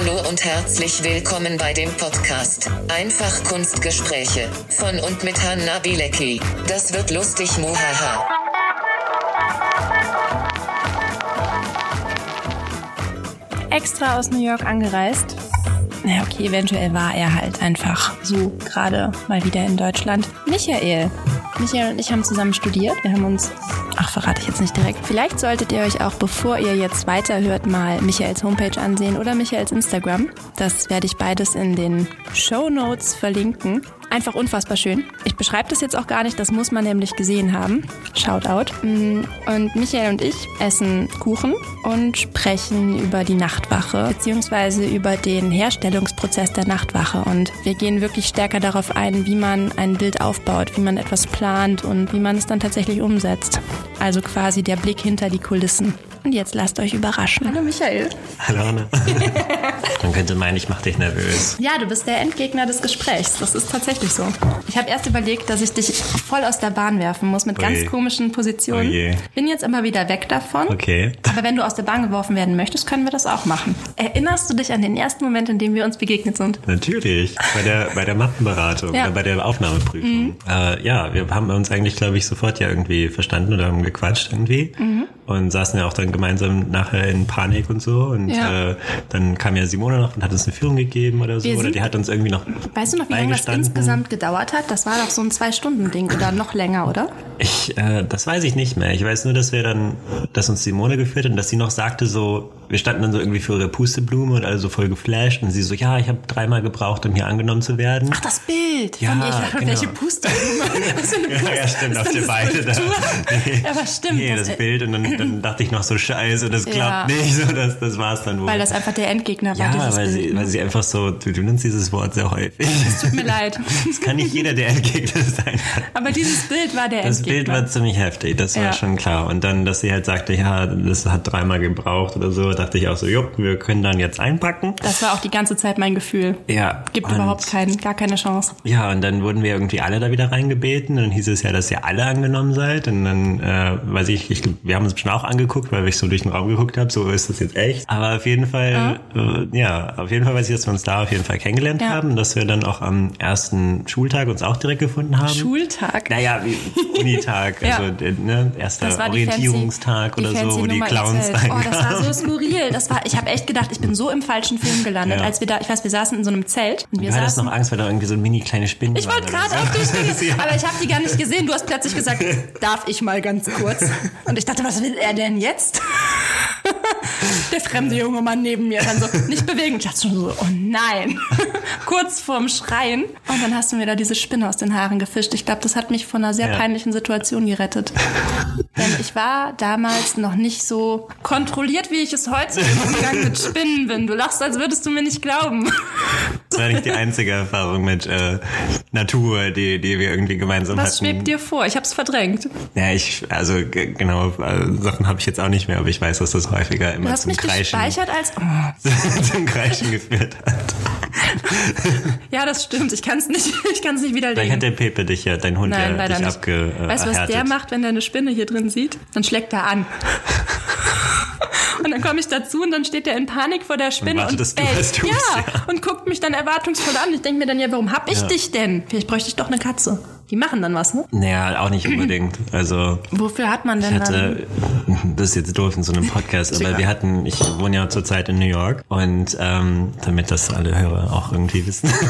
Hallo und herzlich willkommen bei dem Podcast Einfach Kunstgespräche von und mit Hanna Bilecki. Das wird lustig, muhaha. extra aus New York angereist. Na okay, eventuell war er halt einfach so gerade mal wieder in Deutschland. Michael. Michael und ich haben zusammen studiert. Wir haben uns, ach verrate ich jetzt nicht direkt. Vielleicht solltet ihr euch auch, bevor ihr jetzt weiterhört, mal Michaels Homepage ansehen oder Michaels Instagram. Das werde ich beides in den Show Notes verlinken. Einfach unfassbar schön. Ich beschreibe das jetzt auch gar nicht, das muss man nämlich gesehen haben. Shoutout. Mm, und Michael und ich essen Kuchen und sprechen über die Nachtwache, beziehungsweise über den Herstellungsprozess der Nachtwache. Und wir gehen wirklich stärker darauf ein, wie man ein Bild aufbaut, wie man etwas plant und wie man es dann tatsächlich umsetzt. Also quasi der Blick hinter die Kulissen. Und jetzt lasst euch überraschen. Hallo Michael. Hallo Anne. Man könnte meinen, ich mache dich nervös. Ja, du bist der Endgegner des Gesprächs. Das ist tatsächlich so. Ich habe erst überlegt, dass ich dich voll aus der Bahn werfen muss mit ganz komischen Positionen. Oh je. Bin jetzt immer wieder weg davon. Okay. Aber wenn du aus der Bahn geworfen werden möchtest, können wir das auch machen. Erinnerst du dich an den ersten Moment, in dem wir uns begegnet sind? Natürlich. Bei der, bei der Mappenberatung Ja. oder bei der Aufnahmeprüfung. Äh, ja, wir haben uns eigentlich, glaube ich, sofort ja irgendwie verstanden oder haben gequatscht irgendwie. Und saßen ja auch dann gemeinsam nachher in Panik und so. Und Ja. äh, dann kam ja Simone noch und hat uns eine Führung gegeben oder so. Oder die hat uns irgendwie noch Weißt du noch, wie lange das insgesamt gedauert hat? Das war doch so ein Zwei-Stunden-Ding oder noch länger, oder? Ich, äh, das weiß ich nicht mehr. Ich weiß nur, dass wir dann, dass uns Simone geführt hat und dass sie noch sagte so, wir standen dann so irgendwie für ihre Pusteblume und alle so voll geflasht und sie so, ja, ich habe dreimal gebraucht, um hier angenommen zu werden. Ach, das Bild. Ja, von ich dachte, genau. welche Pusteblume? Was für eine Ja, ja, stimmt, auf das der eine Beine da. Nee. Aber stimmt. Nee, das Bild und dann, dann dachte ich noch so, scheiße, das Ja. klappt nicht, so, das, das war's dann wohl. Weil das einfach der Endgegner war, ja, weil Bild. sie, weil sie einfach so, du, du nennst dieses Wort sehr häufig. Tut mir leid. Das kann nicht jeder der Endgegner sein. Aber dieses Bild war der Das Endgegner. Bild war ziemlich heftig, das war Ja. schon klar. Und dann, dass sie halt sagte, ja, das hat dreimal gebraucht oder so, dachte ich auch so, jupp, wir können dann jetzt einpacken. Das war auch die ganze Zeit mein Gefühl. Ja. Gibt und, überhaupt keinen, gar keine Chance. Ja, und dann wurden wir irgendwie alle da wieder reingebeten. Und dann hieß es ja, dass ihr alle angenommen seid. Und dann, äh, weiß ich, ich, wir haben uns schon auch angeguckt, weil ich so durch den Raum geguckt habe, so ist das jetzt echt. Aber auf jeden Fall, äh, ja, auf jeden Fall weiß ich, dass wir uns da auf jeden Fall kennengelernt Ja. haben, dass wir dann auch am ersten Schultag uns auch direkt gefunden haben. Schultag. Naja, wie Unitag, Ja. also der, ne, erster Orientierungstag fancy, oder so, wo die Clowns erzählt. Oh, das war reinkamen. so skurril. Das war, ich habe echt gedacht, ich bin so im falschen Film gelandet, Ja. als wir da, ich weiß, wir saßen in so einem Zelt und wir Du hattest noch Angst, weil da irgendwie so mini kleine Spinnen ich wollte gerade auf die Stimme, Ja. aber ich habe die gar nicht gesehen. Du hast plötzlich gesagt, darf ich mal ganz kurz? Und ich dachte, was will er denn jetzt? Der fremde junge Mann neben mir dann so, nicht bewegen. Ich dachte schon so, oh nein. Kurz vorm Schreien. Und dann hast du mir da diese Spinne aus den Haaren gefischt. Ich glaube, das hat mich von einer sehr Ja. peinlichen Situation gerettet. Denn ich war damals noch nicht so kontrolliert, wie ich es heute im Umgang mit Spinnen bin. Du lachst, als würdest du mir nicht glauben. Das war nicht die einzige Erfahrung mit äh, Natur, die, die wir irgendwie gemeinsam Was hatten. schwebt dir vor? Ich hab's verdrängt. Ja, ich, also genau, äh, Sachen habe ich jetzt auch nicht mehr, aber ich weiß, dass das häufiger Du immer hast zum mich Kreischen, gespeichert als... Oh. zum Kreischen geführt hat. Ja, das stimmt. Ich kann es nicht, ich kann's nicht widerlegen. Vielleicht hat der Pepe dich ja, dein Hund Nein, ja dich nicht. abge äh, weißt du, was der macht, wenn er eine Spinne hier drin sieht? Dann schlägt er an. Und dann komme ich dazu und dann steht er in Panik vor der Spinne Und und, bellt. ja, ja. und guckt mich dann erwartungsvoll an. Ich denke mir dann ja, warum hab ich Ja. dich denn? Vielleicht bräuchte ich doch eine Katze. Die machen dann was, ne? Naja, auch nicht unbedingt. Also Wofür hat man denn Ich hatte, das ist jetzt doof in so einem Podcast, aber wir hatten, ich wohne ja zurzeit in New York und ähm, damit das alle Hörer auch irgendwie wissen.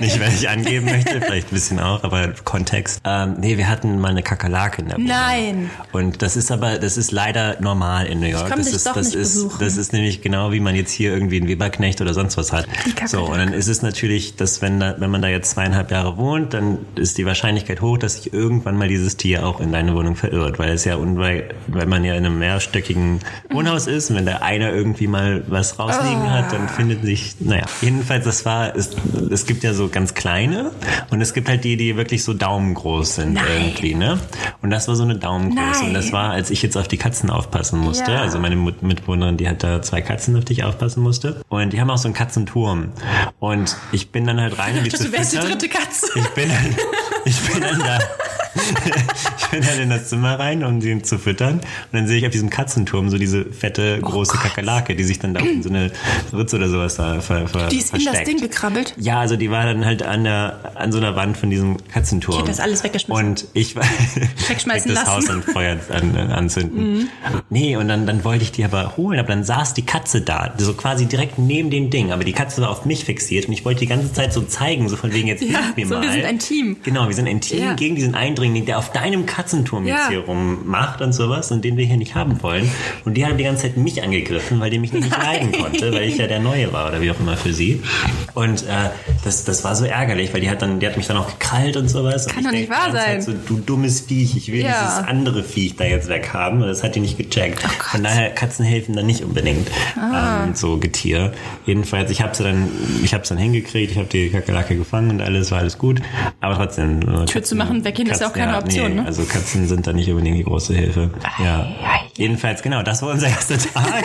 Nicht, weil ich angeben möchte, vielleicht ein bisschen auch, aber Kontext. Ähm, nee, wir hatten mal eine Kakerlake in der Wohnung. Nein. Und das ist aber, das ist leider normal in New York. komm das dich ist, doch das nicht ist, besuchen. das ist nämlich genau wie man jetzt hier irgendwie einen Weberknecht oder sonst was hat. So, und dann ist es natürlich, dass wenn da, wenn man da jetzt zweieinhalb Jahre wohnt, dann ist die Wahrscheinlichkeit hoch, dass sich irgendwann mal dieses Tier auch in deine Wohnung verirrt, weil es ja unwei- weil man ja in einem mehrstöckigen Wohnhaus ist und wenn da einer irgendwie mal was rausliegen hat, dann findet sich, naja, jedenfalls das war, es, es gibt ja so ganz kleine und es gibt halt die, die wirklich so daumengroß sind Nein. irgendwie, ne? Und das war so eine Daumengröße Nein. und das war, als ich jetzt auf die Katzen aufpassen musste, Ja. also meine Mitbewohnerin, die hat da zwei Katzen, auf die ich aufpassen musste und die haben auch so einen Katzenturm und ich bin dann halt rein, um die zu du wärst die dritte Katze. Ich bin dann, ich bin dann da, bin dann in das Zimmer rein, um sie zu füttern. Und dann sehe ich auf diesem Katzenturm so diese fette, Oh große Kakerlake, die sich dann da in so eine Ritze oder sowas da ver, ver, Die ist in versteckt. das Ding gekrabbelt. Ja, also die war dann halt an der an so einer Wand von diesem Katzenturm. Ich hätte das alles weggeschmissen. Und ich war Wegschmeißen das lassen. Mhm. Haus an Feuer an, an, anzünden. Nee, und dann, dann wollte ich die aber holen, aber dann saß die Katze da, so quasi direkt neben dem Ding, aber die Katze war auf mich fixiert und ich wollte die ganze Zeit so zeigen, so von wegen jetzt Ja, hilf mir so, mal. wir sind ein Team. Genau, wir sind ein Team Ja. gegen diesen Eindringling, der auf deinem Katzenturm jetzt Ja. hier rummacht und sowas und den wir hier nicht haben wollen. Und die hat die ganze Zeit mich angegriffen, weil die mich nicht leiden konnte, weil ich ja der Neue war oder wie auch immer für sie. Und äh, das, das war so ärgerlich, weil die hat dann, die hat mich dann auch gekrallt und sowas. Kann und doch nicht wahr sein. So, du dummes Viech, ich will Ja. dieses andere Viech da jetzt weghaben. Und das hat die nicht gecheckt. Von daher, Katzen helfen dann nicht unbedingt Ah. ähm, so Getier. Jedenfalls, ich habe sie dann, ich habe es dann hingekriegt, ich habe die Kakerlake gefangen und alles war alles gut. Aber trotzdem. Tür zu machen, weggehen ist ja auch keine Option, nee, ne? Also Katzen sind da nicht unbedingt die große Hilfe. Ja. Jedenfalls, genau, das war unser erster Tag.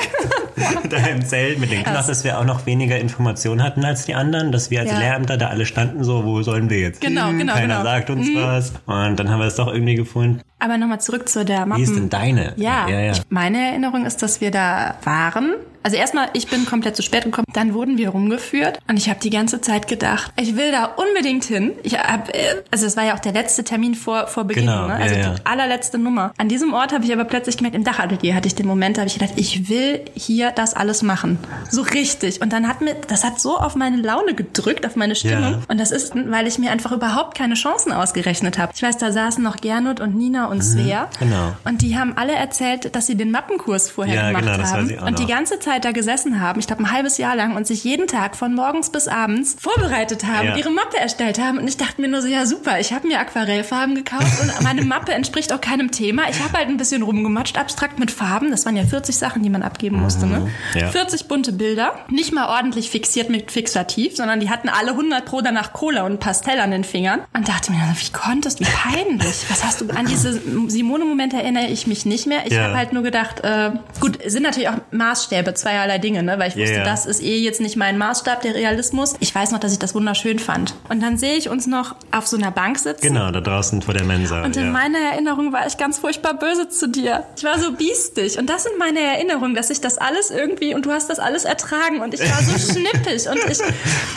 da im Zelt mit den Knochen, dass wir auch noch weniger Informationen hatten als die anderen, dass wir als Ja. Lehrämter da alle standen, so, wo sollen wir jetzt Genau, hin? genau, Keiner genau. sagt uns was. Und dann haben wir es doch irgendwie gefunden. Aber nochmal zurück zu der Mappen. Wie ist denn deine? Ja, ja, ja. Ich, meine Erinnerung ist, dass wir da waren. Also erstmal, ich bin komplett zu spät gekommen. Dann wurden wir rumgeführt und ich habe die ganze Zeit gedacht, ich will da unbedingt hin. Ich hab, äh, also es war ja auch der letzte Termin vor vor Beginn, Genau, ne? also ja. die allerletzte Nummer. An diesem Ort habe ich aber plötzlich gemerkt, im Dachatelier hatte ich den Moment, da habe ich gedacht, ich will hier das alles machen, so richtig. Und dann hat mir, das hat so auf meine Laune gedrückt, auf meine Stimmung. Und das ist, weil ich mir einfach überhaupt keine Chancen ausgerechnet habe. Ich weiß, da saßen noch Gernot und Nina und Svea. genau. Und die haben alle erzählt, dass sie den Mappenkurs vorher Ja, gemacht genau, das haben und die noch. ganze Zeit da gesessen haben, ich glaube ein halbes Jahr lang und sich jeden Tag von morgens bis abends vorbereitet haben, Ja. ihre Mappe erstellt haben und ich dachte mir nur so, ja super, ich habe mir Aquarellfarben gekauft und meine Mappe entspricht auch keinem Thema. Ich habe halt ein bisschen rumgematscht, abstrakt mit Farben, das waren ja 40 Sachen, die man abgeben musste, ne? Mhm. Ja. 40 bunte Bilder, nicht mal ordentlich fixiert mit Fixativ, sondern die hatten alle 100 pro danach Cola und Pastell an den Fingern und dachte mir, wie konntest du, wie peinlich. Was hast du an diese Simone-Momente erinnere ich mich nicht mehr. Ich Ja. habe halt nur gedacht, äh, gut, sind natürlich auch Maßstäbe zweierlei Dinge, ne? weil ich Ja, wusste, ja. das ist eh jetzt nicht mein Maßstab der Realismus. Ich weiß noch, dass ich das wunderschön fand. Und dann sehe ich uns noch auf so einer Bank sitzen. Genau, da draußen vor der Mensa. Und in ja. meiner Erinnerung war ich ganz furchtbar böse zu dir. Ich war so biestig. Und das sind meine Erinnerungen, dass ich das alles irgendwie, und du hast das alles ertragen. Und ich war so schnippig. Und ich,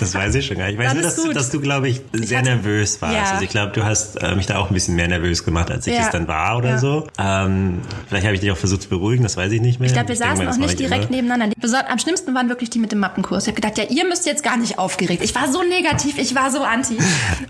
Das weiß ich schon gar nicht. Ich weiß nur, dass, dass du, glaube ich, sehr hatte- nervös warst. Ja. Also ich glaube, du hast äh, mich da auch ein bisschen mehr nervös gemacht, als ich Ja. Dann war oder Ja. so. Ähm, vielleicht habe ich dich auch versucht zu beruhigen, das weiß ich nicht mehr. ich glaube, wir denke saßen auch nicht ich direkt immer. nebeneinander. Am schlimmsten waren wirklich die mit dem Mappenkurs. Ich habe gedacht, ja, ihr müsst jetzt gar nicht aufgeregt. Ich war so negativ, ich war so anti.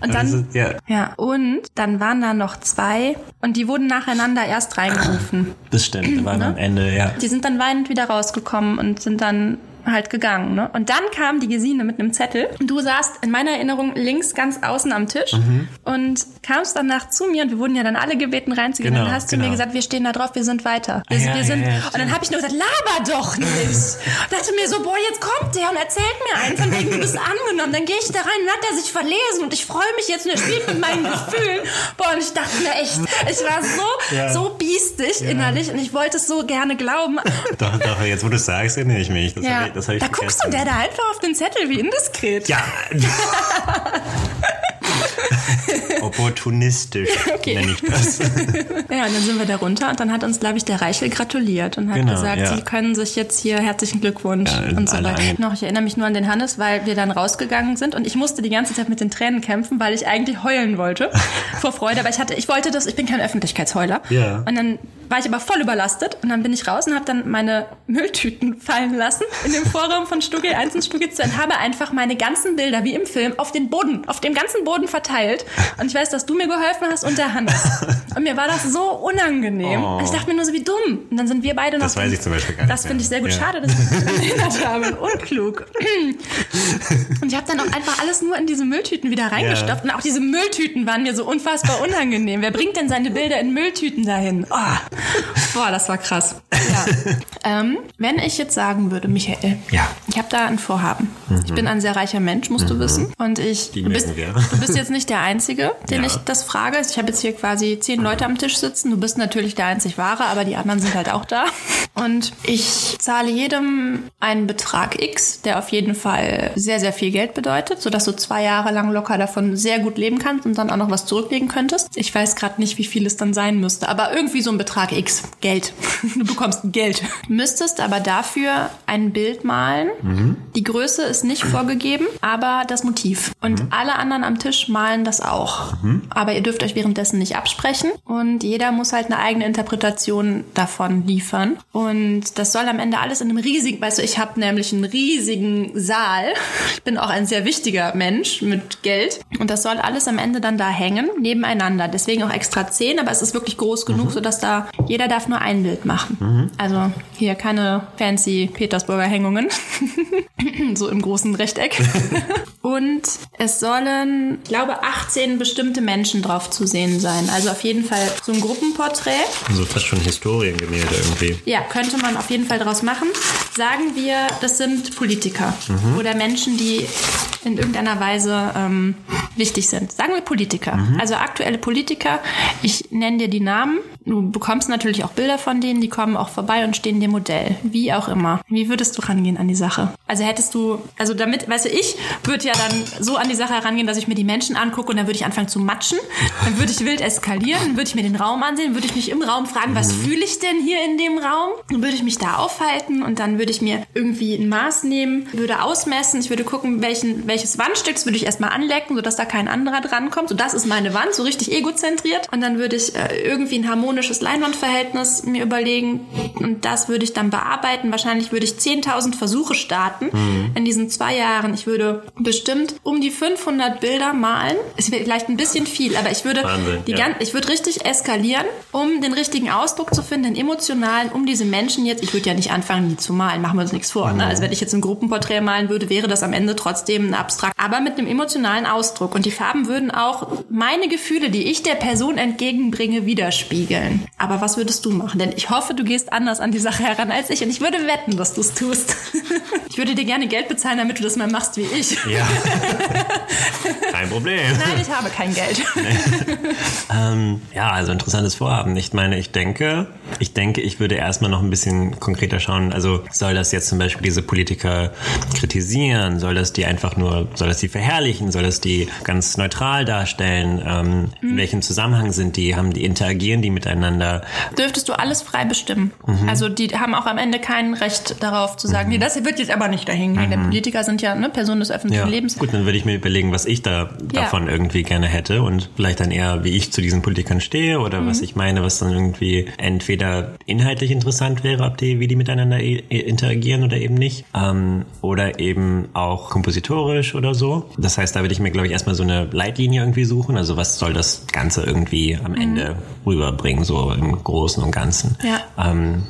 Und dann, Also, ja. ja, und dann waren da noch zwei und die wurden nacheinander erst reingerufen. Das stimmt, waren Ne? am Ende, ja. Die sind dann weinend wieder rausgekommen und sind dann halt gegangen. Ne? Und dann kam die Gesine mit einem Zettel. Und du saßt in meiner Erinnerung links ganz außen am Tisch Mhm. und kamst danach zu mir und wir wurden ja dann alle gebeten reinzugehen. Genau, und dann hast du genau. mir gesagt, wir stehen da drauf, wir sind weiter. Wir, Ah, ja, wir sind, ja, ja, und dann habe ich nur gesagt, laber doch nicht. Und dachte mir so, boah, jetzt kommt der und erzählt mir einen von wegen, du bist angenommen. Dann gehe ich da rein und hat er sich verlesen und ich freue mich jetzt und er spielt mit meinen Gefühlen. Boah, und ich dachte mir echt, ich war so, so biestig innerlich und ich wollte es so gerne glauben. Doch, doch, jetzt wo du es sagst, erinnere ich mich. Das Ja. Das hab ich da guckst du der da einfach auf den Zettel, wie indiskret. Ja. Opportunistisch Okay. nenne ich das. Ja, und dann sind wir da runter und dann hat uns, glaube ich, der Reichel gratuliert und hat Genau, gesagt, ja. sie können sich jetzt hier herzlichen Glückwunsch Ja, und so weiter. Noch, ich erinnere mich nur an den Hannes, weil wir dann rausgegangen sind und ich musste die ganze Zeit mit den Tränen kämpfen, weil ich eigentlich heulen wollte vor Freude, aber ich hatte, ich wollte das, ich bin kein Öffentlichkeitsheuler. Ja. Und dann war ich aber voll überlastet und dann bin ich raus und habe dann meine Mülltüten fallen lassen in dem Vorraum von Stugel 1 und Stugel 2 und habe einfach meine ganzen Bilder wie im Film auf den Boden, auf dem ganzen Boden verteilt. Und ich weiß, dass du mir geholfen hast und der Hannes. Und mir war das so unangenehm. Oh. Ich dachte mir nur so, wie dumm. Und dann sind wir beide noch. Das weiß ich zum Beispiel gar nicht Das finde ich sehr gut. Ja. Schade, dass ich mich daran erinnert habe. Unklug. Und ich habe dann auch einfach alles nur in diese Mülltüten wieder reingestopft. Und auch diese Mülltüten waren mir so unfassbar unangenehm. Wer bringt denn seine Bilder in Mülltüten dahin? Oh. Boah, das war krass. Ja. ähm, wenn ich jetzt sagen würde, Michael, Ja. Mhm. ich habe da ein Vorhaben. Ich bin ein sehr reicher Mensch, musst du wissen. Und ich, du bist, du bist jetzt nicht der Einzige, den Ja. ich das frage. Ich habe jetzt hier quasi zehn Leute am Tisch sitzen. Du bist natürlich der einzig Wahre, aber die anderen sind halt auch da. Und ich zahle jedem einen Betrag X, der auf jeden Fall sehr, sehr viel Geld bedeutet, sodass du zwei Jahre lang locker davon sehr gut leben kannst und dann auch noch was zurücklegen könntest. Ich weiß gerade nicht, wie viel es dann sein müsste, aber irgendwie so ein Betrag X. Geld. Du bekommst Geld. Müsstest aber dafür ein Bild malen. Mhm. Die Größe ist nicht vorgegeben, aber das Motiv. Und mhm. alle anderen am Tisch malen das auch. Mhm. Aber ihr dürft euch währenddessen nicht absprechen und jeder muss halt eine eigene Interpretation davon liefern. Und das soll am Ende alles in einem riesigen, weißt du, ich habe nämlich einen riesigen Saal. Ich bin auch ein sehr wichtiger Mensch mit Geld. Und das soll alles am Ende dann da hängen, nebeneinander. Deswegen auch extra zehn, aber es ist wirklich groß genug, mhm. sodass da jeder darf nur ein Bild machen. Mhm. Also hier keine fancy Petersburger Hängungen. so im großen Rechteck. Und es sollen, ich glaube, 18 bestimmte Menschen drauf zu sehen sein. Also auf jeden Fall so ein Gruppenporträt. Also fast schon Historiengemälde irgendwie. Ja, könnte man auf jeden Fall draus machen. Sagen wir, das sind Politiker mhm. oder Menschen, die in irgendeiner Weise ähm, wichtig sind. Sagen wir Politiker. Mhm. Also aktuelle Politiker. Ich nenne dir die Namen. Du bekommst natürlich auch Bilder von denen, die kommen auch vorbei und stehen dir Modell. Wie auch immer. Wie würdest du rangehen an die Sache? Also hättest du, also damit, weißt du, ich würde ja dann so an die Sache herangehen, dass ich mir die Menschen angucke und dann würde ich anfangen zu matschen. Dann würde ich wild eskalieren, dann würde ich mir den Raum ansehen, würde ich mich im Raum fragen, was mhm. fühle ich denn hier in dem Raum? Dann würde ich mich da aufhalten und dann würde ich mir irgendwie ein Maß nehmen, würde ausmessen, ich würde gucken, welchen, welches Wandstück, das würde ich erstmal anlecken, sodass da kein anderer drankommt. So, das ist meine Wand, so richtig egozentriert. Und dann würde ich äh, irgendwie ein harmonisches Leinwandverhältnis mir überlegen und das würde ich dann bearbeiten. Wahrscheinlich würde ich 10.000 Versuche starten mhm. in diesen zwei Jahren. Ich würde bestimmt um die 500 Bilder malen. Es wäre vielleicht ein bisschen viel, aber ich würde Wahnsinn, die ja. ganz, ich würde richtig eskalieren, um den richtigen Ausdruck zu finden, den emotionalen, um diese Menschen jetzt, ich würde ja nicht anfangen, die zu malen, machen wir uns nichts vor. Ne? Mhm. Ne? Also wenn ich jetzt ein Gruppenporträt malen würde, wäre das am Ende trotzdem ein abstrakt, aber mit einem emotionalen Ausdruck. Und die Farben würden auch meine Gefühle, die ich der Person entgegenbringe, widerspiegeln. Aber was würdest du machen? Denn ich hoffe, du gehst anders an die Sache heran als ich und ich würde wetten, dass du es tust. Ich würde dir gerne Geld bezahlen, damit du das mal machst wie ich. Ja. kein Problem. Nein, ich habe kein Geld. ähm, ja, also interessantes Vorhaben. Ich meine, ich denke, ich denke, ich würde erstmal noch ein bisschen konkreter schauen. Also soll das jetzt zum Beispiel diese Politiker kritisieren? Soll das die einfach nur, soll das die verherrlichen? Soll das die ganz neutral darstellen? Ähm, mhm. In welchem Zusammenhang sind die? Haben die interagieren die miteinander? Dürftest du alles frei bestimmen. Mhm. Also die haben auch am Ende kein Recht darauf zu sagen, mhm. nee, das wird jetzt aber nicht dahin gehen. Mhm. Politiker sind ja ne, Personen des öffentlichen ja. Lebens. Gut, dann würde ich mir überlegen, was ich da ja. davon irgendwie gerne hätte und vielleicht dann eher, wie ich zu diesen Politikern stehe oder mhm. was ich meine, was dann irgendwie entweder inhaltlich interessant wäre, ob die, wie die miteinander interagieren oder eben nicht, ähm, oder eben auch kompositorisch oder so. Das heißt, da würde ich mir, glaube ich, erstmal so eine Leitlinie irgendwie suchen. Also was soll das Ganze irgendwie am mhm. Ende rüberbringen, so im Großen und Ganzen. Ja. Ähm,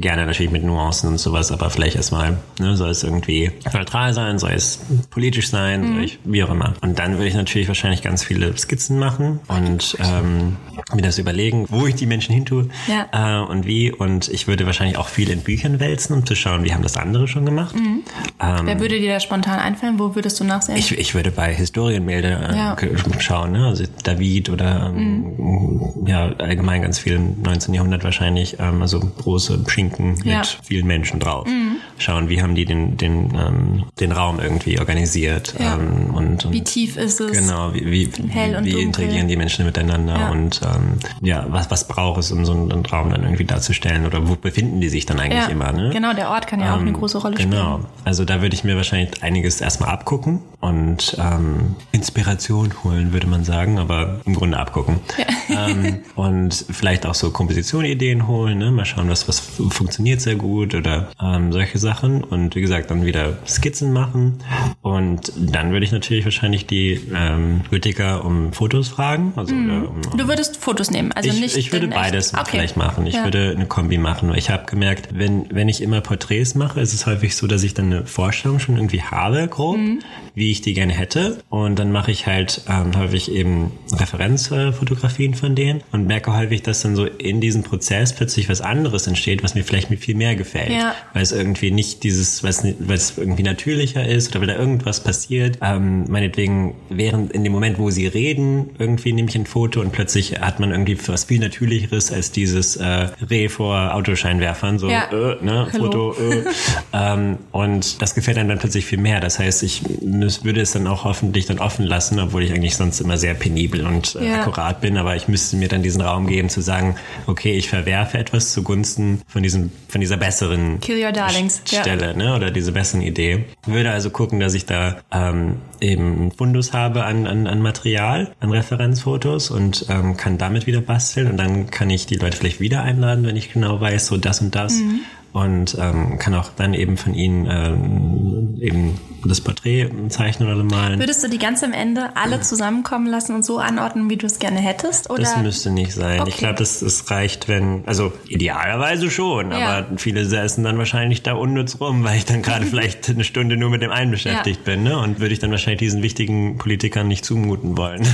gerne natürlich mit Nuancen und sowas, aber vielleicht erstmal, ne, soll es irgendwie neutral sein, soll es politisch sein, mhm. ich, wie auch immer. Und dann würde ich natürlich wahrscheinlich ganz viele Skizzen machen und ähm, mir das überlegen, wo ich die Menschen hintue ja. äh, und wie. Und ich würde wahrscheinlich auch viel in Büchern wälzen, um zu schauen, wie haben das andere schon gemacht. Mhm. Ähm, Wer würde dir da spontan einfallen? Wo würdest du nachsehen? Ich, ich würde bei Historienmälde äh, ja. schauen, ne? also David oder ähm, mhm. ja allgemein ganz viel im 19. Jahrhundert wahrscheinlich, ähm, also große Schinken ja. mit vielen Menschen drauf. Mhm. Schauen, wie haben die den, den, ähm, den Raum irgendwie organisiert ja. ähm, und, und, wie tief ist es? Genau, wie, wie, Hell und wie interagieren die Menschen miteinander ja. und ähm, ja, was, was braucht es, um so einen Raum dann irgendwie darzustellen oder wo befinden die sich dann eigentlich ja. immer? Ne? Genau, der Ort kann ja auch eine ähm, große Rolle genau. spielen. Genau, also da würde ich mir wahrscheinlich einiges erstmal abgucken und ähm, Inspiration holen, würde man sagen, aber im Grunde abgucken. Ähm, und vielleicht auch so Kompositionideen holen, ne? mal schauen, was, was funktioniert sehr gut oder ähm, solche Sachen. Und wie gesagt, dann wieder Skizzen machen. Und dann würde ich natürlich wahrscheinlich die ähm, Kritiker um Fotos fragen. Also, mhm. um, du würdest Fotos nehmen, also ich, nicht. Ich würde beides okay. vielleicht machen. Ich ja. würde eine Kombi machen. Ich habe gemerkt, wenn, wenn ich immer Porträts mache, ist es häufig so, dass ich dann eine Vorstellung schon irgendwie habe, grob, mhm. wie ich die gerne hätte. Und dann mache ich halt ähm, häufig eben Referenzfotografien von denen und merke häufig, dass dann so in diesem Prozess plötzlich was anderes entsteht, was mir vielleicht viel mehr gefällt. Ja. Weil es irgendwie nicht dieses, was was irgendwie natürlicher ist oder weil da irgendwas passiert. Ähm, meinetwegen während in dem Moment, wo sie reden, irgendwie nehme ich ein Foto und plötzlich hat man irgendwie was viel natürlicheres als dieses äh, Reh vor Autoscheinwerfern, so Ja. äh, ne, Hallo. Foto. Äh. ähm, und das gefällt einem dann plötzlich viel mehr. Das heißt, ich würde es dann auch hoffentlich dann offen lassen, obwohl ich eigentlich sonst immer sehr penibel und äh, Ja. akkurat bin, aber ich müsste mir dann diesen Raum geben zu sagen, okay, ich verwerfe etwas zugunsten von diesem, von dieser besseren Kill your darlings. Ja. Stelle, ne, oder diese besseren Idee. Würde also gucken, dass ich da ähm, eben einen Fundus habe an, an, an Material, an Referenzfotos und ähm, kann damit wieder basteln und dann kann ich die Leute vielleicht wieder einladen, wenn ich genau weiß, so das und das. Mhm. Und ähm, kann auch dann eben von ihnen ähm, eben das Porträt zeichnen oder malen. Würdest du die ganz am Ende alle zusammenkommen lassen und so anordnen, wie du es gerne hättest? Oder? Das müsste nicht sein. Ich Okay. glaube, das, das reicht, wenn, also idealerweise schon, Ja. aber viele säßen dann wahrscheinlich da unnütz rum, weil ich dann gerade vielleicht eine Stunde nur mit dem einen beschäftigt bin, ne? Und würde ich dann wahrscheinlich diesen wichtigen Politikern nicht zumuten wollen.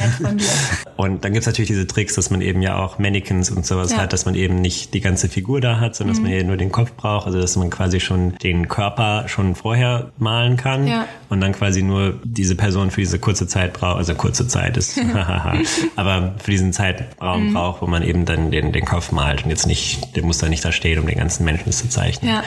Und dann gibt's natürlich diese Tricks, dass man eben ja auch Mannequins und sowas Ja. Mhm. hat, dass man eben nicht die ganze Figur da hat, sondern dass man eben nur den Kopf braucht, also dass man quasi schon den Körper schon vorher malen kann Ja. und dann quasi nur diese Person für diese kurze Zeit braucht, also kurze Zeit ist, aber für diesen Zeitraum Mhm. braucht, wo man eben dann den, den Kopf malt und jetzt nicht, der muss da nicht da stehen, um den ganzen Menschen zu zeichnen. Ja.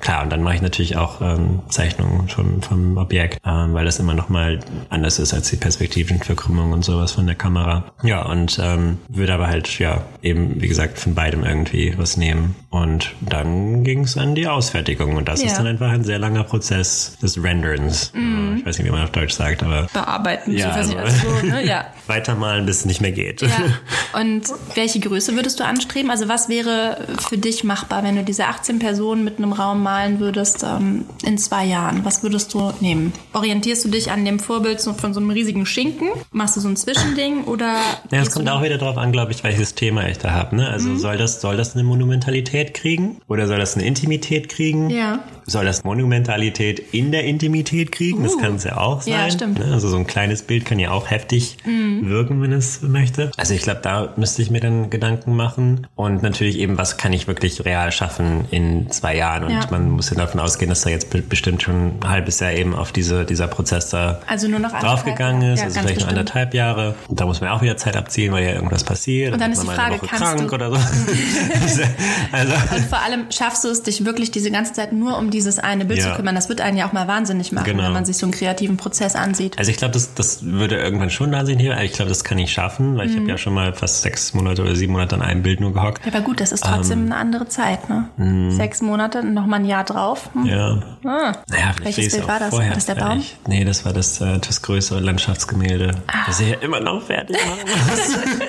Klar, und dann mache ich natürlich auch ähm, Zeichnungen vom, vom Objekt, ähm, weil das immer noch mal anders ist als die Perspektivenverkrümmung und sowas von der Kamera. Ja, und ähm, würde aber halt, ja, eben, wie gesagt, von beidem irgendwie was nehmen. Und dann ging es an die Ausfertigung. Und das Ja. ist dann einfach ein sehr langer Prozess des Renderns. Mhm. Ich weiß nicht, wie man auf Deutsch sagt, aber Bearbeiten. Ja, also- also so, ne? ja. weitermalen, bis es nicht mehr geht. Ja. Und welche Größe würdest du anstreben? Also was wäre für dich machbar, wenn du diese 18 Personen mit einem Raum malen würdest ähm, in zwei Jahren? Was würdest du nehmen? Orientierst du dich an dem Vorbild von so einem riesigen Schinken? Machst du so ein Zwischending oder? Ja, es kommt auch wieder drauf an, glaube ich, welches Thema ich da habe. Ne? Mhm. Also soll das soll das eine Monumentalität kriegen oder soll das eine Intimität kriegen? Ja. Soll das Monumentalität in der Intimität kriegen? Das Uh. kann es ja auch sein. Ja, stimmt. Ne? Also so ein kleines Bild kann ja auch heftig wirken, wenn es möchte. Also ich glaube, da müsste ich mir dann Gedanken machen und natürlich eben, was kann ich wirklich real schaffen in zwei Jahren? Und Ja. man muss ja davon ausgehen, dass da jetzt be- bestimmt schon ein halbes Jahr eben auf diese dieser Prozess da Also nur noch anderthalb draufgegangen ist, Ja, also vielleicht noch anderthalb Jahre. Und da muss man auch wieder Zeit abziehen, weil ja irgendwas passiert. Und dann wird ist die Frage, kannst krank du- oder so. also, Und vor allem schaffst du es, dich wirklich diese ganze Zeit nur um dieses eine Bild Ja. zu kümmern. Das wird einen ja auch mal wahnsinnig machen, Genau. wenn man sich so einen kreativen Prozess ansieht. also ich glaube, das, das würde irgendwann schon da sein. Ich glaube, das kann ich schaffen, weil ich Mhm. habe ja schon mal fast sechs Monate oder sieben Monate an einem Bild nur gehockt. Aber gut, das ist trotzdem Ähm, eine andere Zeit, ne? Sechs Monate, noch mal ein Jahr drauf. Hm. mhm. Ja. Ah. Naja, Welches ich Bild war das? Vorher War das der Baum? fertig. Nee, das war das äh, das größere Landschaftsgemälde, Ah. das ich ja immer noch fertig machen.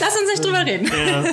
Lass uns nicht drüber reden. ja.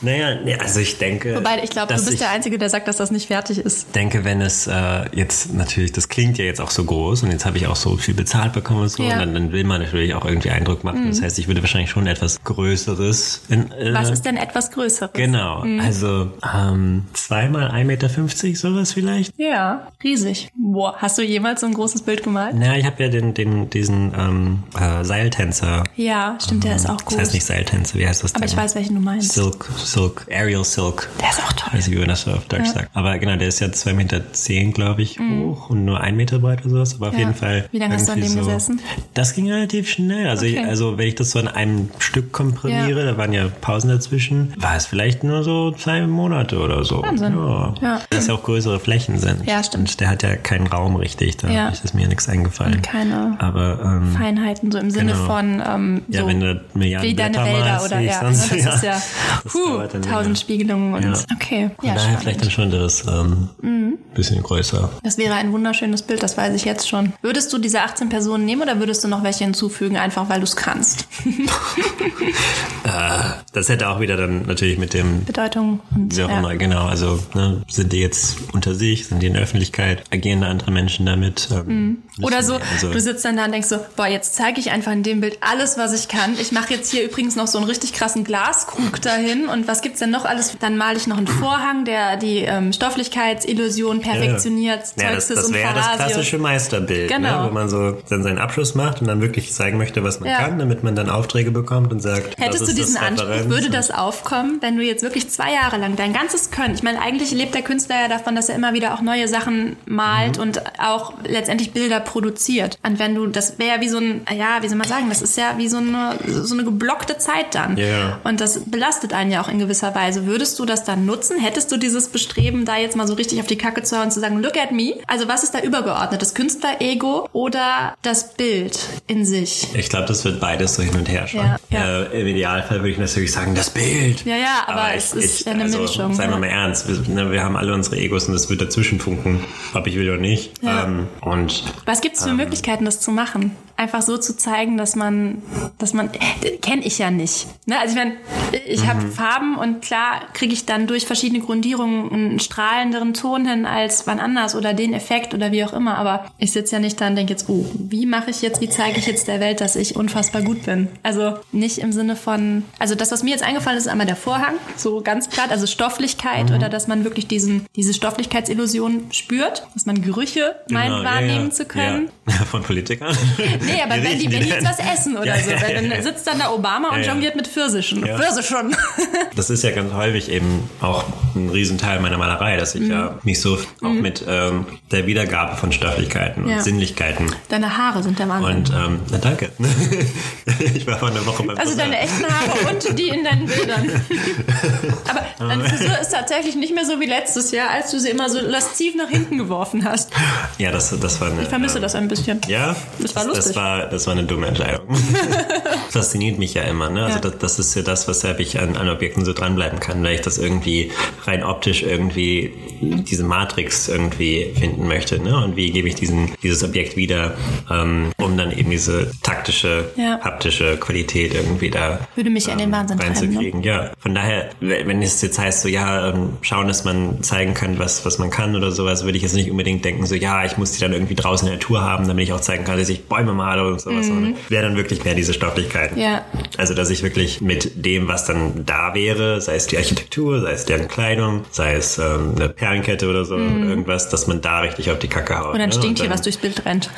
Naja, also ich denke. Wobei, ich glaube, du bist ich- der Einzige, der sagt, dass das nicht fertig ist. denke, wenn es äh, jetzt natürlich, das klingt ja jetzt auch so groß und jetzt habe ich auch so viel bezahlt bekommen und so, Ja. Mhm. und dann, dann will man natürlich auch irgendwie Eindruck machen. Das heißt, ich würde wahrscheinlich schon etwas Größeres. In, äh, Was ist denn etwas Größeres? Genau, also ähm, zweimal 1,50 Meter sowas vielleicht. Ja, riesig. Boah, hast du jemals so ein großes Bild gemalt? Na, ich habe ja den, den, diesen ähm, äh, Seiltänzer. Ja, stimmt, der ist auch Das groß. heißt nicht Seiltänzer, wie heißt das aber denn? ich weiß, welchen du meinst. Silk, Silk, Aerial Silk. Der ist auch toll. weiß nicht, wie man das so auf Deutsch sagt. Aber genau, der ist ja 2,10 Meter, zehn, glaube ich, hoch und nur 1 Meter breit oder sowas. Aber auf Mhm. Ja. jeden Fall. Wie lange hast du an dem so, gesessen? Das ging relativ schnell. Also, ich, Okay. also wenn ich das so in einem Stück komprimiere, da waren ja Pausen dazwischen, war es vielleicht nur so zwei Monate oder so. Wahnsinn. Ja. Ja. Dass ja auch größere Flächen sind. Ja, stimmt. Und der hat ja keinen Raum richtig. Da Ja. ist mir nichts eingefallen. Und keine Aber ähm, Feinheiten, so im Sinne Genau. von ähm, ja, so wenn du Milliarden wie deine Blätter Wälder oder ich ja, sonst, ne, das ist ja puh, tausend. Spiegelungen und Ja. okay. Von Ja, daher vielleicht dann schon das ähm, bisschen größer. Das wäre ein wunderschönes Bild, das weiß ich jetzt schon. Würdest du diese 18 Personen nehmen oder würdest du noch welche hinzufügen, einfach weil du es kannst? Das hätte auch wieder dann natürlich mit dem Bedeutung und Wie auch ja. immer, genau. Also ne, sind die jetzt unter sich, sind die in der Öffentlichkeit, agieren da andere Menschen damit? Ähm, Mhm. Oder so, die- also, du sitzt dann da und denkst so, boah, jetzt zeige ich einfach in dem Bild alles, was ich kann. Ich mache jetzt hier übrigens noch so einen richtig krassen Glaskrug dahin und was gibt's denn noch alles? Dann male ich noch einen Vorhang, der die ähm, Stofflichkeitsillusion perfektioniert. ja, das, Zeuxis das und wäre das klassische Meisterbild, Genau. ne? wo man so dann seinen Abschluss macht und dann wirklich zeigen möchte, was man Ja. kann, damit man dann Aufträge bekommt und sagt, das Hättest du diesen das Anspruch, würde das aufkommen, wenn du jetzt wirklich zwei Jahre lang dein ganzes Können, ich meine, eigentlich lebt der Künstler ja davon, dass er immer wieder auch neue Sachen malt Mhm. und auch letztendlich Bilder produziert. Und wenn du, das wäre wie so ein, ja, wie soll man sagen, das ist ja wie so eine, so eine geblockte Zeit dann. Ja. Und das belastet einen ja auch in gewisser Weise. Würdest du das dann nutzen? Hättest du dieses Bestreben, da jetzt mal so richtig auf die Kacke zu hauen und zu sagen, look at me? Also was ist da übergeordnet? Das Künstler-Ego oder das Bild in sich? Ich glaube, das wird beides so hin und her schauen. Ja, ja. Äh, Im Idealfall würde ich natürlich sagen, das Bild. Ja, ja, aber es ist ja eine also, Mischung, Seien wir mal ernst, wir, ne, wir haben alle unsere Egos und das wird dazwischen funken, ob ich will oder nicht. Ja. Ähm, und Was gibt es für Möglichkeiten, das zu machen? Einfach so zu zeigen, dass man, dass man, kenne ich ja nicht. Ne? Also ich meine, ich habe Farben und klar kriege ich dann durch verschiedene Grundierungen einen strahlenderen Ton hin als wann anders oder den Effekt oder wie auch immer. Aber ich sitze ja nicht da und denke jetzt, oh, wie mache ich jetzt, wie zeige ich jetzt der Welt, dass ich unfassbar gut bin? Also nicht im Sinne von, also das, was mir jetzt eingefallen ist, ist einmal der Vorhang, so ganz platt, also Stofflichkeit oder dass man wirklich diesen, diese Stofflichkeitsillusion spürt, dass man Gerüche meint Genau, ja, wahrnehmen ja. zu können. Ja. Von Politikern. Nee, aber Wie wenn die, jetzt was essen oder so, dann sitzt dann da Obama und jongliert mit Pfirsichen. Ja. Pfirsichen. Das ist ja ganz häufig eben auch ein Riesenteil meiner Malerei, dass ich ja mich so auch mit ähm, der Wiedergabe von Stofflichkeiten Mhm. Und Sinnlichkeiten Deine Haare sind der Wahnsinn. und ähm, na danke. ich war vor einer Woche beim also Friseur. deine echten Haare und die in deinen Bildern. Aber deine Frisur ist tatsächlich nicht mehr so wie letztes Jahr, als du sie immer so lasziv nach hinten geworfen hast. Ja, das, das war eine. Ich vermisse das ein bisschen. Ja, Das war lustig. Das war, das war eine dumme Entscheidung. Fasziniert mich ja immer. Ne? Also Ja. das, das ist ja das, weshalb ich an, an Objekten so dranbleiben kann, weil ich das irgendwie rein optisch irgendwie diese Matrix irgendwie finden möchte. Ne? Und wie gebe ich diesen, dieses Objekt wieder, ähm, um dann eben diese taktische, Ja. haptische Qualität irgendwie da Würde mich ja in den Wahnsinn ne? reinzukriegen. Ja, von daher, wenn es jetzt heißt, so ja, ähm, schauen, dass man zeigen kann, was, was man kann oder sowas, würde ich jetzt nicht unbedingt denken, so ja, ich muss die dann irgendwie draußen in der Tour haben, damit ich auch zeigen kann, dass ich Bäume male und sowas. sondern Wäre dann wirklich mehr diese Stofflichkeit. Mhm. Ja. Also, dass ich wirklich mit dem, was dann da wäre, sei es die Architektur, sei es deren Kleidung, sei es ähm, eine Perlenkette oder so, irgendwas, dass man da richtig auf die Kacke haut. Mhm. Oder ein ne? Stinktier, Und dann- was durchs Bild rennt.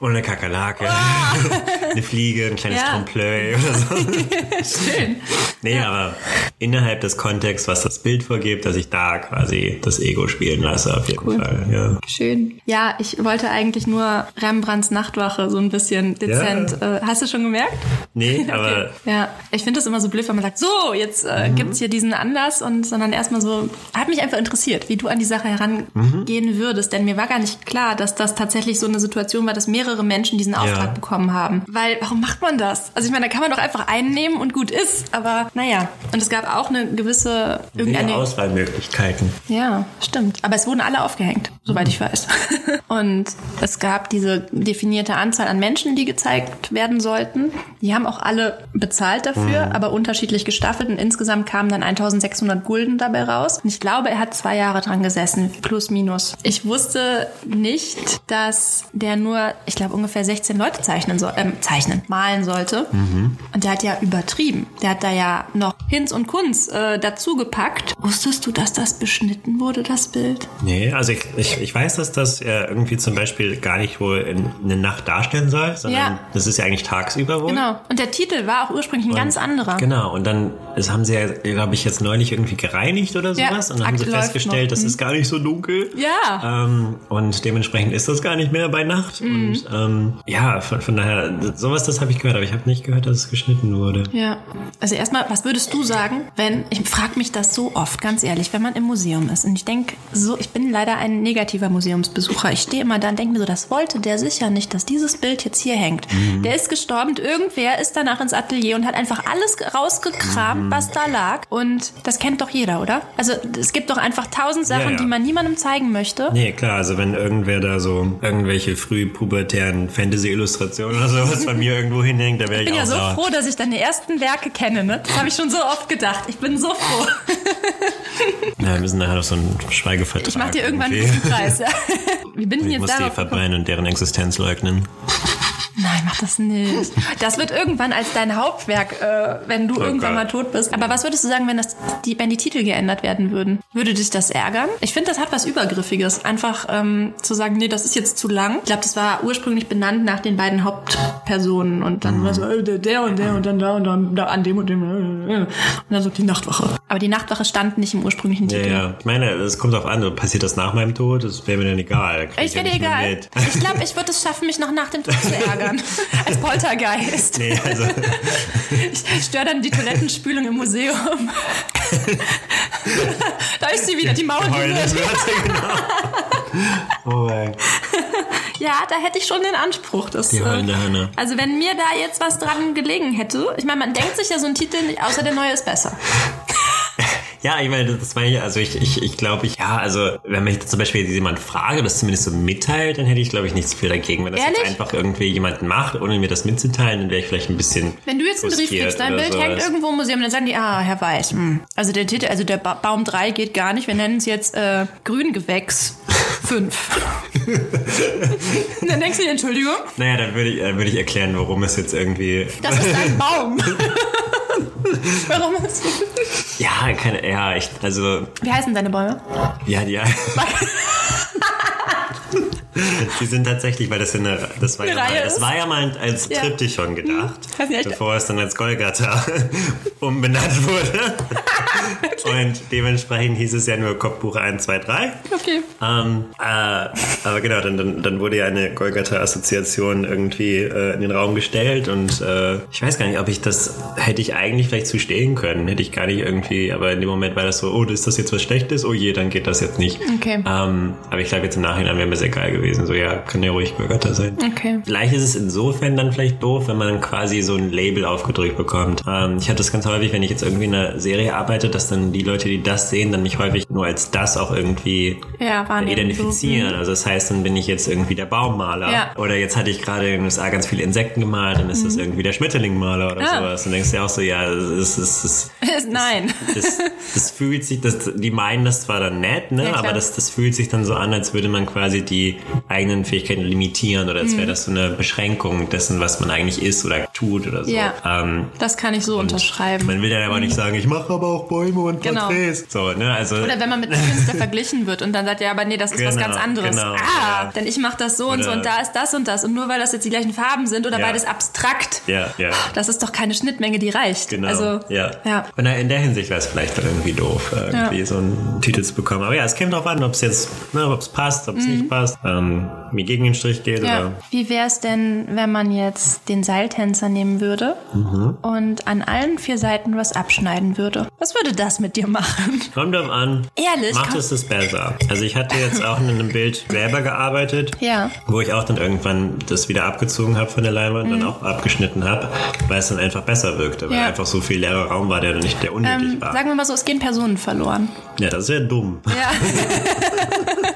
Oder eine Kakerlake. eine Fliege, ein kleines Ja. Trompe-l'œil oder so. Schön. Nee, aber innerhalb des Kontexts, was das Bild vorgibt, dass ich da quasi das Ego spielen lasse, auf jeden Fall. Ja. Schön. Ja, ich wollte eigentlich nur Rembrandts Nachtwache so ein bisschen dezent. Äh, hast du schon gemerkt? Nee, aber Ja, ich finde das immer so blöd, wenn man sagt, so, jetzt äh, gibt's hier diesen Anlass und sondern erstmal so, hat mich einfach interessiert, wie du an die Sache herangehen würdest, denn mir war gar nicht klar, dass das tatsächlich so eine Situation war, dass mehrere Menschen diesen Auftrag bekommen haben. Weil, warum macht man das? Also ich meine, da kann man doch einfach einnehmen und gut ist, aber naja. Und es gab auch eine gewisse, mehr irgendeine... Auswahlmöglichkeiten. Ja, stimmt. Aber es wurden alle aufgehängt, soweit ich weiß. Und es gab diese definierte Anzahl an Menschen, die gezeigt werden sollten. Die haben auch alle bezahlt dafür, aber unterschiedlich gestaffelt. Und insgesamt kamen dann 1600 Gulden dabei raus. Und ich glaube, er hat zwei Jahre dran gesessen, plus minus. Ich wusste nicht, dass der nur, ich glaube, ungefähr 16 Leute zeichnen soll, ähm, zeichnen, malen sollte. Und der hat ja übertrieben. Der hat da ja noch Hinz und Kunz äh, dazu gepackt. Wusstest du, dass das beschnitten wurde, das Bild? Nee, also ich, ich, ich weiß, dass das ja irgendwie zum Beispiel gar nicht wohl in, eine Nacht darstellen soll, sondern Ja. das ist ja eigentlich tagsüber wohl. Genau. Und der Titel war auch ursprünglich ein ganz anderer. Genau, und dann das haben sie ja, glaube ich, jetzt neulich irgendwie gereinigt oder Ja, sowas. und dann haben sie Akt festgestellt, das Mhm. ist gar nicht so dunkel. Ja. Ähm, und dementsprechend ist das gar nicht mehr bei Nacht. Mhm. Und ähm, ja, von, von daher, sowas, das habe ich gehört, aber ich habe nicht gehört, dass es geschnitten wurde. Ja. Also erstmal, was würdest du sagen, wenn, ich frage mich das so oft, ganz ehrlich, wenn man im Museum ist und ich denke, so, ich bin leider ein negativer Museumsbesucher. Ich stehe immer da und denke mir so, das wollte der sicher nicht, dass dieses Bild jetzt hier hängt. Der ist gestorben, und irgendwer ist danach ins Atelier und hat einfach alles rausgekramt, was da lag. Und das kennt doch jeder, oder? Also es gibt doch einfach tausend Sachen, Ja, ja. die man niemandem zeigen möchte. Nee, klar, also wenn irgendwer da so irgendwelche frühpubertären Fantasy-Illustrationen oder sowas von mir irgendwo hinhängt, da wäre ich, Ich bin ja so sauer. froh, dass ich deine ersten Werke kenne, ne? Das habe ich schon so oft gedacht. Ich bin so froh. Ja, wir müssen nachher noch so einen Schweigevertrag. Ich mach dir irgendwann einen Preis. Ja. Wie bin ich jetzt muss die verbrennen und deren Existenz leugnen. Nein, mach das nicht. Das wird irgendwann als dein Hauptwerk, äh, wenn du Oh irgendwann mal tot bist. Aber was würdest du sagen, wenn, das, die, wenn die Titel geändert werden würden? Würde dich das ärgern? Ich finde, das hat was Übergriffiges. Einfach ähm, zu sagen, nee, das ist jetzt zu lang. Ich glaube, das war ursprünglich benannt nach den beiden Hauptpersonen. Und dann war so, äh, der, der und der und dann da und dann da an dem und dem. äh, äh. Und dann so die Nachtwache. Aber die Nachtwache stand nicht im ursprünglichen Ja, Titel. ja. Ich meine, es kommt drauf an, passiert das nach meinem Tod? Das wäre mir dann egal. Ich ja wäre dir mehr egal. Ich glaube, ich würde es schaffen, mich noch nach dem Tod zu ärgern. Als Poltergeist. Nee, also, Ich störe dann die Toilettenspülung im Museum. da ist sie wieder, die Maulwürste. Genau. Oh mein. Ja, da hätte ich schon den Anspruch. Dass, Die heulende äh, Hanne. Also wenn mir da jetzt was dran gelegen hätte, ich meine, man denkt sich ja so einen Titel nicht, außer der neue ist besser. Ja, ich meine, das meine ich, also ich, ich, ich glaube, ich, ja, also wenn mich zum Beispiel jemand frage, das zumindest so mitteilt, dann hätte ich, glaube ich, nichts viel dagegen. Wenn das Ehrlich? jetzt einfach irgendwie jemand macht, ohne mir das mitzuteilen, dann wäre ich vielleicht ein bisschen Wenn du jetzt einen Brief kriegst, dein Bild sowas. hängt irgendwo im Museum, dann sagen die, ah, Herr Weiß, hm. also der Titel, also der ba Baum 3 geht gar nicht, wir nennen es jetzt äh, Grüngewächs 5. dann denkst du dir, Entschuldigung, Naja, dann würde ich, äh, würde ich erklären, warum es jetzt irgendwie. das ist ein Baum. Warum ist Ja, keine, ja, ich, also, Wie heißen deine Bäume? ja, die. Die sind tatsächlich, weil das ja eine, das war, Eine ja mal, das war ja mal als Ja. Triptychon gedacht, Hast du echt- bevor es dann als Golgatha umbenannt wurde. Und dementsprechend hieß es ja nur Kopfbuch 1, 2, 3. Okay. Ähm, äh, aber genau, dann, dann, dann wurde ja eine Golgatha-Assoziation irgendwie äh, in den Raum gestellt und äh, ich weiß gar nicht, ob ich das hätte ich eigentlich vielleicht zu stehen können. Hätte ich gar nicht irgendwie, aber in dem Moment war das so, oh, ist das jetzt was Schlechtes? Oh je, dann geht das jetzt nicht. Okay. Ähm, aber ich glaube, jetzt im Nachhinein wäre mir sehr geil gewesen. So, ja, kann ja ruhig Golgatha sein. Okay. Vielleicht ist es insofern dann vielleicht doof, wenn man quasi so ein Label aufgedrückt bekommt. Ähm, ich hatte das ganz häufig, wenn ich jetzt irgendwie in einer Serie arbeite, dass dann die Leute, die das sehen, dann mich häufig nur als das auch irgendwie Ja, wahrnehmen. identifizieren. Also das heißt, dann bin ich jetzt irgendwie der Baummaler. Ja. Oder jetzt hatte ich gerade in den USA ganz viele Insekten gemalt, dann ist das irgendwie der Schmetterlingmaler oder Ah. sowas. Und denkst du ja auch so, ja, das ist, Nein. das, das fühlt sich, das, die meinen das zwar dann nett, ne, Ja, aber das, das fühlt sich dann so an, als würde man quasi die eigenen Fähigkeiten limitieren oder als Mhm. wäre das so eine Beschränkung dessen, was man eigentlich ist oder tut oder so. Ja. Ähm, Das kann ich so unterschreiben. man will dann aber nicht sagen, ich mache aber auch Bäume und Genau. Porträts. So, ne, also. Oder wenn man mit einem Künstler verglichen wird und dann sagt, ja, aber nee, das ist was Genau, ganz anderes. genau, ah, ja. denn ich mache das so und so Oder- und da ist das und das. Und nur weil das jetzt die gleichen Farben sind oder Ja. beides abstrakt, ja, ja. das ist doch keine Schnittmenge, die reicht. Genau. Also, ja. ja. Und in der Hinsicht wäre es vielleicht dann irgendwie doof, irgendwie Ja. so einen Titel zu bekommen. Aber ja, es käme drauf an, ob es jetzt, ne, ob es passt, ob es nicht passt, ähm, mir gegen den Strich geht Mhm. Ja. oder. Wie wäre es denn, wenn man jetzt den Seiltänzer nehmen würde Mhm. und an allen vier Seiten was abschneiden würde? Was würde das mit dir machen? Kommt drauf an. Ehrlich? Macht es das besser. Also ich hatte jetzt auch in einem Bild selber gearbeitet. Ja. Wo ich auch dann irgendwann das wieder abgezogen habe von der Leinwand und dann auch abgeschnitten habe, weil es dann einfach besser wirkte, weil Mhm. Ja. einfach so viel leerer Raum war, der dann nicht der unnötig Ähm, war. sagen wir mal so, es gehen Personen verloren. Ja, das wäre dumm. Ja.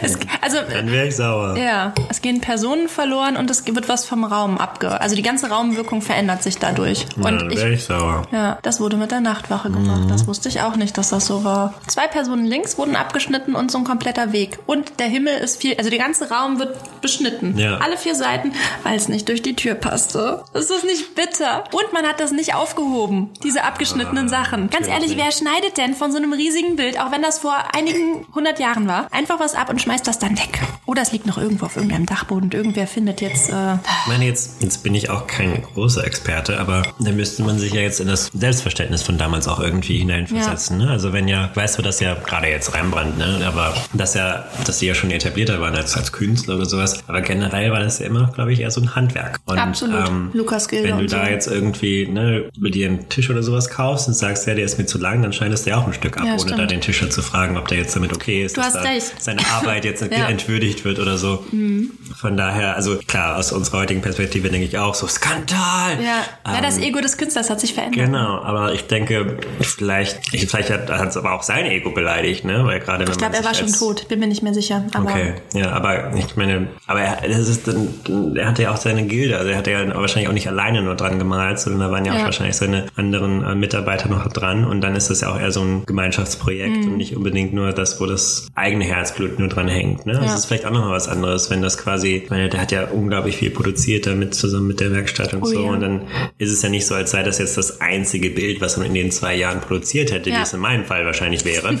es, also, Dann wäre ich sauer. ja, es gehen Personen verloren und es wird was vom Raum abge... Also die ganze Raumwirkung verändert sich dadurch. Ja, Und dann ich wäre ich sauer. Ja, das wurde mit der Nachtwache gemacht. Das wusste ich auch nicht, dass das so war. Zwei Personen links wurden abgeschnitten und so ein kompletter Weg. Und der Himmel ist viel, also der ganze Raum wird beschnitten. Ja. Alle vier Seiten, weil es nicht durch die Tür passte. Ist das nicht bitter? Und man hat das nicht aufgehoben, diese abgeschnittenen Sachen. Ganz ehrlich, Ah, wer schneidet denn von so einem riesigen Bild, auch wenn das vor einigen hundert Jahren war, einfach was ab und schmeißt das dann weg? Oder es liegt noch irgendwo auf irgendeinem Dachboden und irgendwer findet jetzt, äh, Ich meine, jetzt, jetzt bin ich auch kein großer Experte, aber da müsste man sich ja jetzt in das Selbstverständnis von damals auch irgendwie hineinversetzen. Ne? Also wenn ja, weißt du, dass ja gerade jetzt Rembrandt, ne? aber dass ja, dass sie ja schon etablierter waren als, als Künstler oder sowas. Aber generell war das ja immer, glaube ich, eher so ein Handwerk. Und, ähm, Absolut. Lukas Gilder Wenn du da so. jetzt irgendwie ne, dir einen Tisch oder sowas kaufst und sagst, ja, der ist mir zu lang, dann schneidest du ja auch ein Stück ab, Ja, ohne stimmt. da den Tischer zu fragen, ob der jetzt damit okay ist, Du dass seine Arbeit jetzt Ja. Mhm. entwürdigt wird oder so. Von daher, also klar, aus unserer heutigen Perspektive denke ich auch so, Skandal! ja, ja, das Ähm, Ego des Künstlers hat sich verändert. Genau, aber ich denke, vielleicht, ich, vielleicht hat es aber auch sein Ego beleidigt, ne? Weil gerade Ich glaube, er war schon tot. Bin mir nicht mehr sicher. Aber Okay, ja, aber ich meine, aber er, das ist, er hatte ja auch seine Gilde, also er hatte ja wahrscheinlich auch nicht alleine nur dran gemalt, sondern da waren ja, auch Ja. wahrscheinlich seine anderen äh, Mitarbeiter noch dran und dann ist das ja auch eher so ein Gemeinschaftsprojekt Mhm. und nicht unbedingt nur das, wo das eigene Herzblut nur dran hängt. Ne? Das Ja. ist vielleicht auch nochmal was anderes, wenn das quasi, ich meine, der hat ja unglaublich viel produziert damit zusammen mit der Werkstatt und Oh so. ja. Und dann ist es ja nicht so, als sei das jetzt das einzige Bild, was man in den zwei Jahren produziert hätte, Ja. wie es in meinem Fall wahrscheinlich wäre.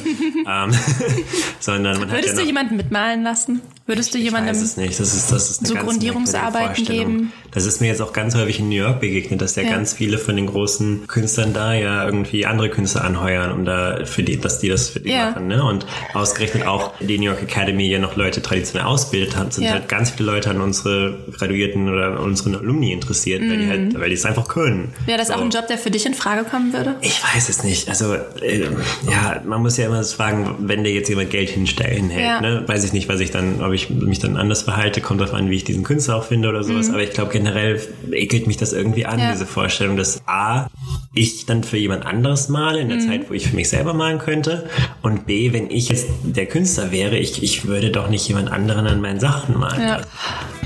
ähm, sondern man Würdest ja du noch, jemanden mitmalen lassen? Würdest du jemandem so Grundierungsarbeiten geben? Das ist mir jetzt auch ganz häufig in New York begegnet, dass ja, Ja. ganz viele von den großen Künstlern da ja irgendwie andere Künstler anheuern, um da für die, dass die das für die Ja. machen. Ne? Und ausgerechnet auch die New York Academy ja noch Leute traditionell ausbildet haben, sind Ja. halt ganz viele Leute an unsere Graduierten oder an unseren Alumni interessiert, weil die halt, weil die es einfach können. Wäre das So. auch ein Job, der für dich in Frage kommen würde? Ich weiß es nicht. Also, äh, ja, man muss ja immer fragen, wenn dir jetzt jemand Geld hinstellen hält, Ja. ne? weiß ich nicht, was ich dann, ob ich mich dann anders verhalte, kommt darauf an, wie ich diesen Künstler auch finde oder sowas. Aber ich glaube, generell ekelt mich das irgendwie an, Mhm. Ja. diese Vorstellung, dass A, ich dann für jemand anderes male, in der Mhm. Zeit, wo ich für mich selber malen könnte. Und B, wenn ich jetzt der Künstler wäre, ich, ich würde doch nicht jemand anderen an meinen Sachen malen. Ja.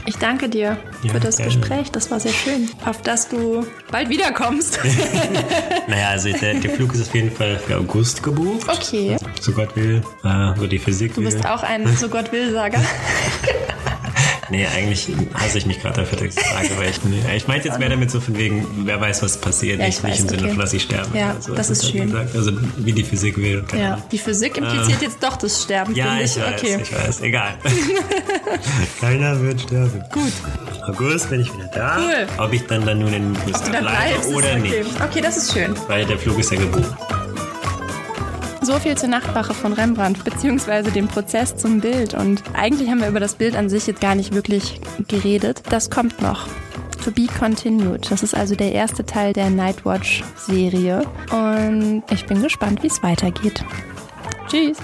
Ich danke dir Ja, für das gerne. Gespräch. Das war sehr schön. Auf dass du bald wiederkommst. Naja, also der, der Flug ist auf jeden Fall für August gebucht. Okay. So Gott will, äh, so die Physik Du bist will. auch ein so Gott will Sager. Nee, eigentlich hasse ich mich gerade dafür, dass ich sage, weil ich, nee, ich meinte jetzt mehr damit so von wegen, wer weiß, was passiert, Ja, nicht, ich nicht weiß, im Sinne okay. von, dass ich sterbe. Ja, so. das ist schön. Gesagt. Also wie die Physik will. Ja. Die Physik impliziert jetzt doch das Sterben. Ja, finde ich weiß, Okay. ich weiß, egal. Keiner wird sterben. Gut. August bin ich wieder da. Cool. Ob ich dann dann nun in den USA bleibe oder okay. nicht. Okay, das ist schön. Weil der Flug ist ja gebucht. So viel zur Nachtwache von Rembrandt, beziehungsweise dem Prozess zum Bild. Und eigentlich haben wir über das Bild an sich jetzt gar nicht wirklich geredet. Das kommt noch. To be continued. Das ist also der erste Teil der Nightwatch-Serie. Und ich bin gespannt, wie es weitergeht. Tschüss.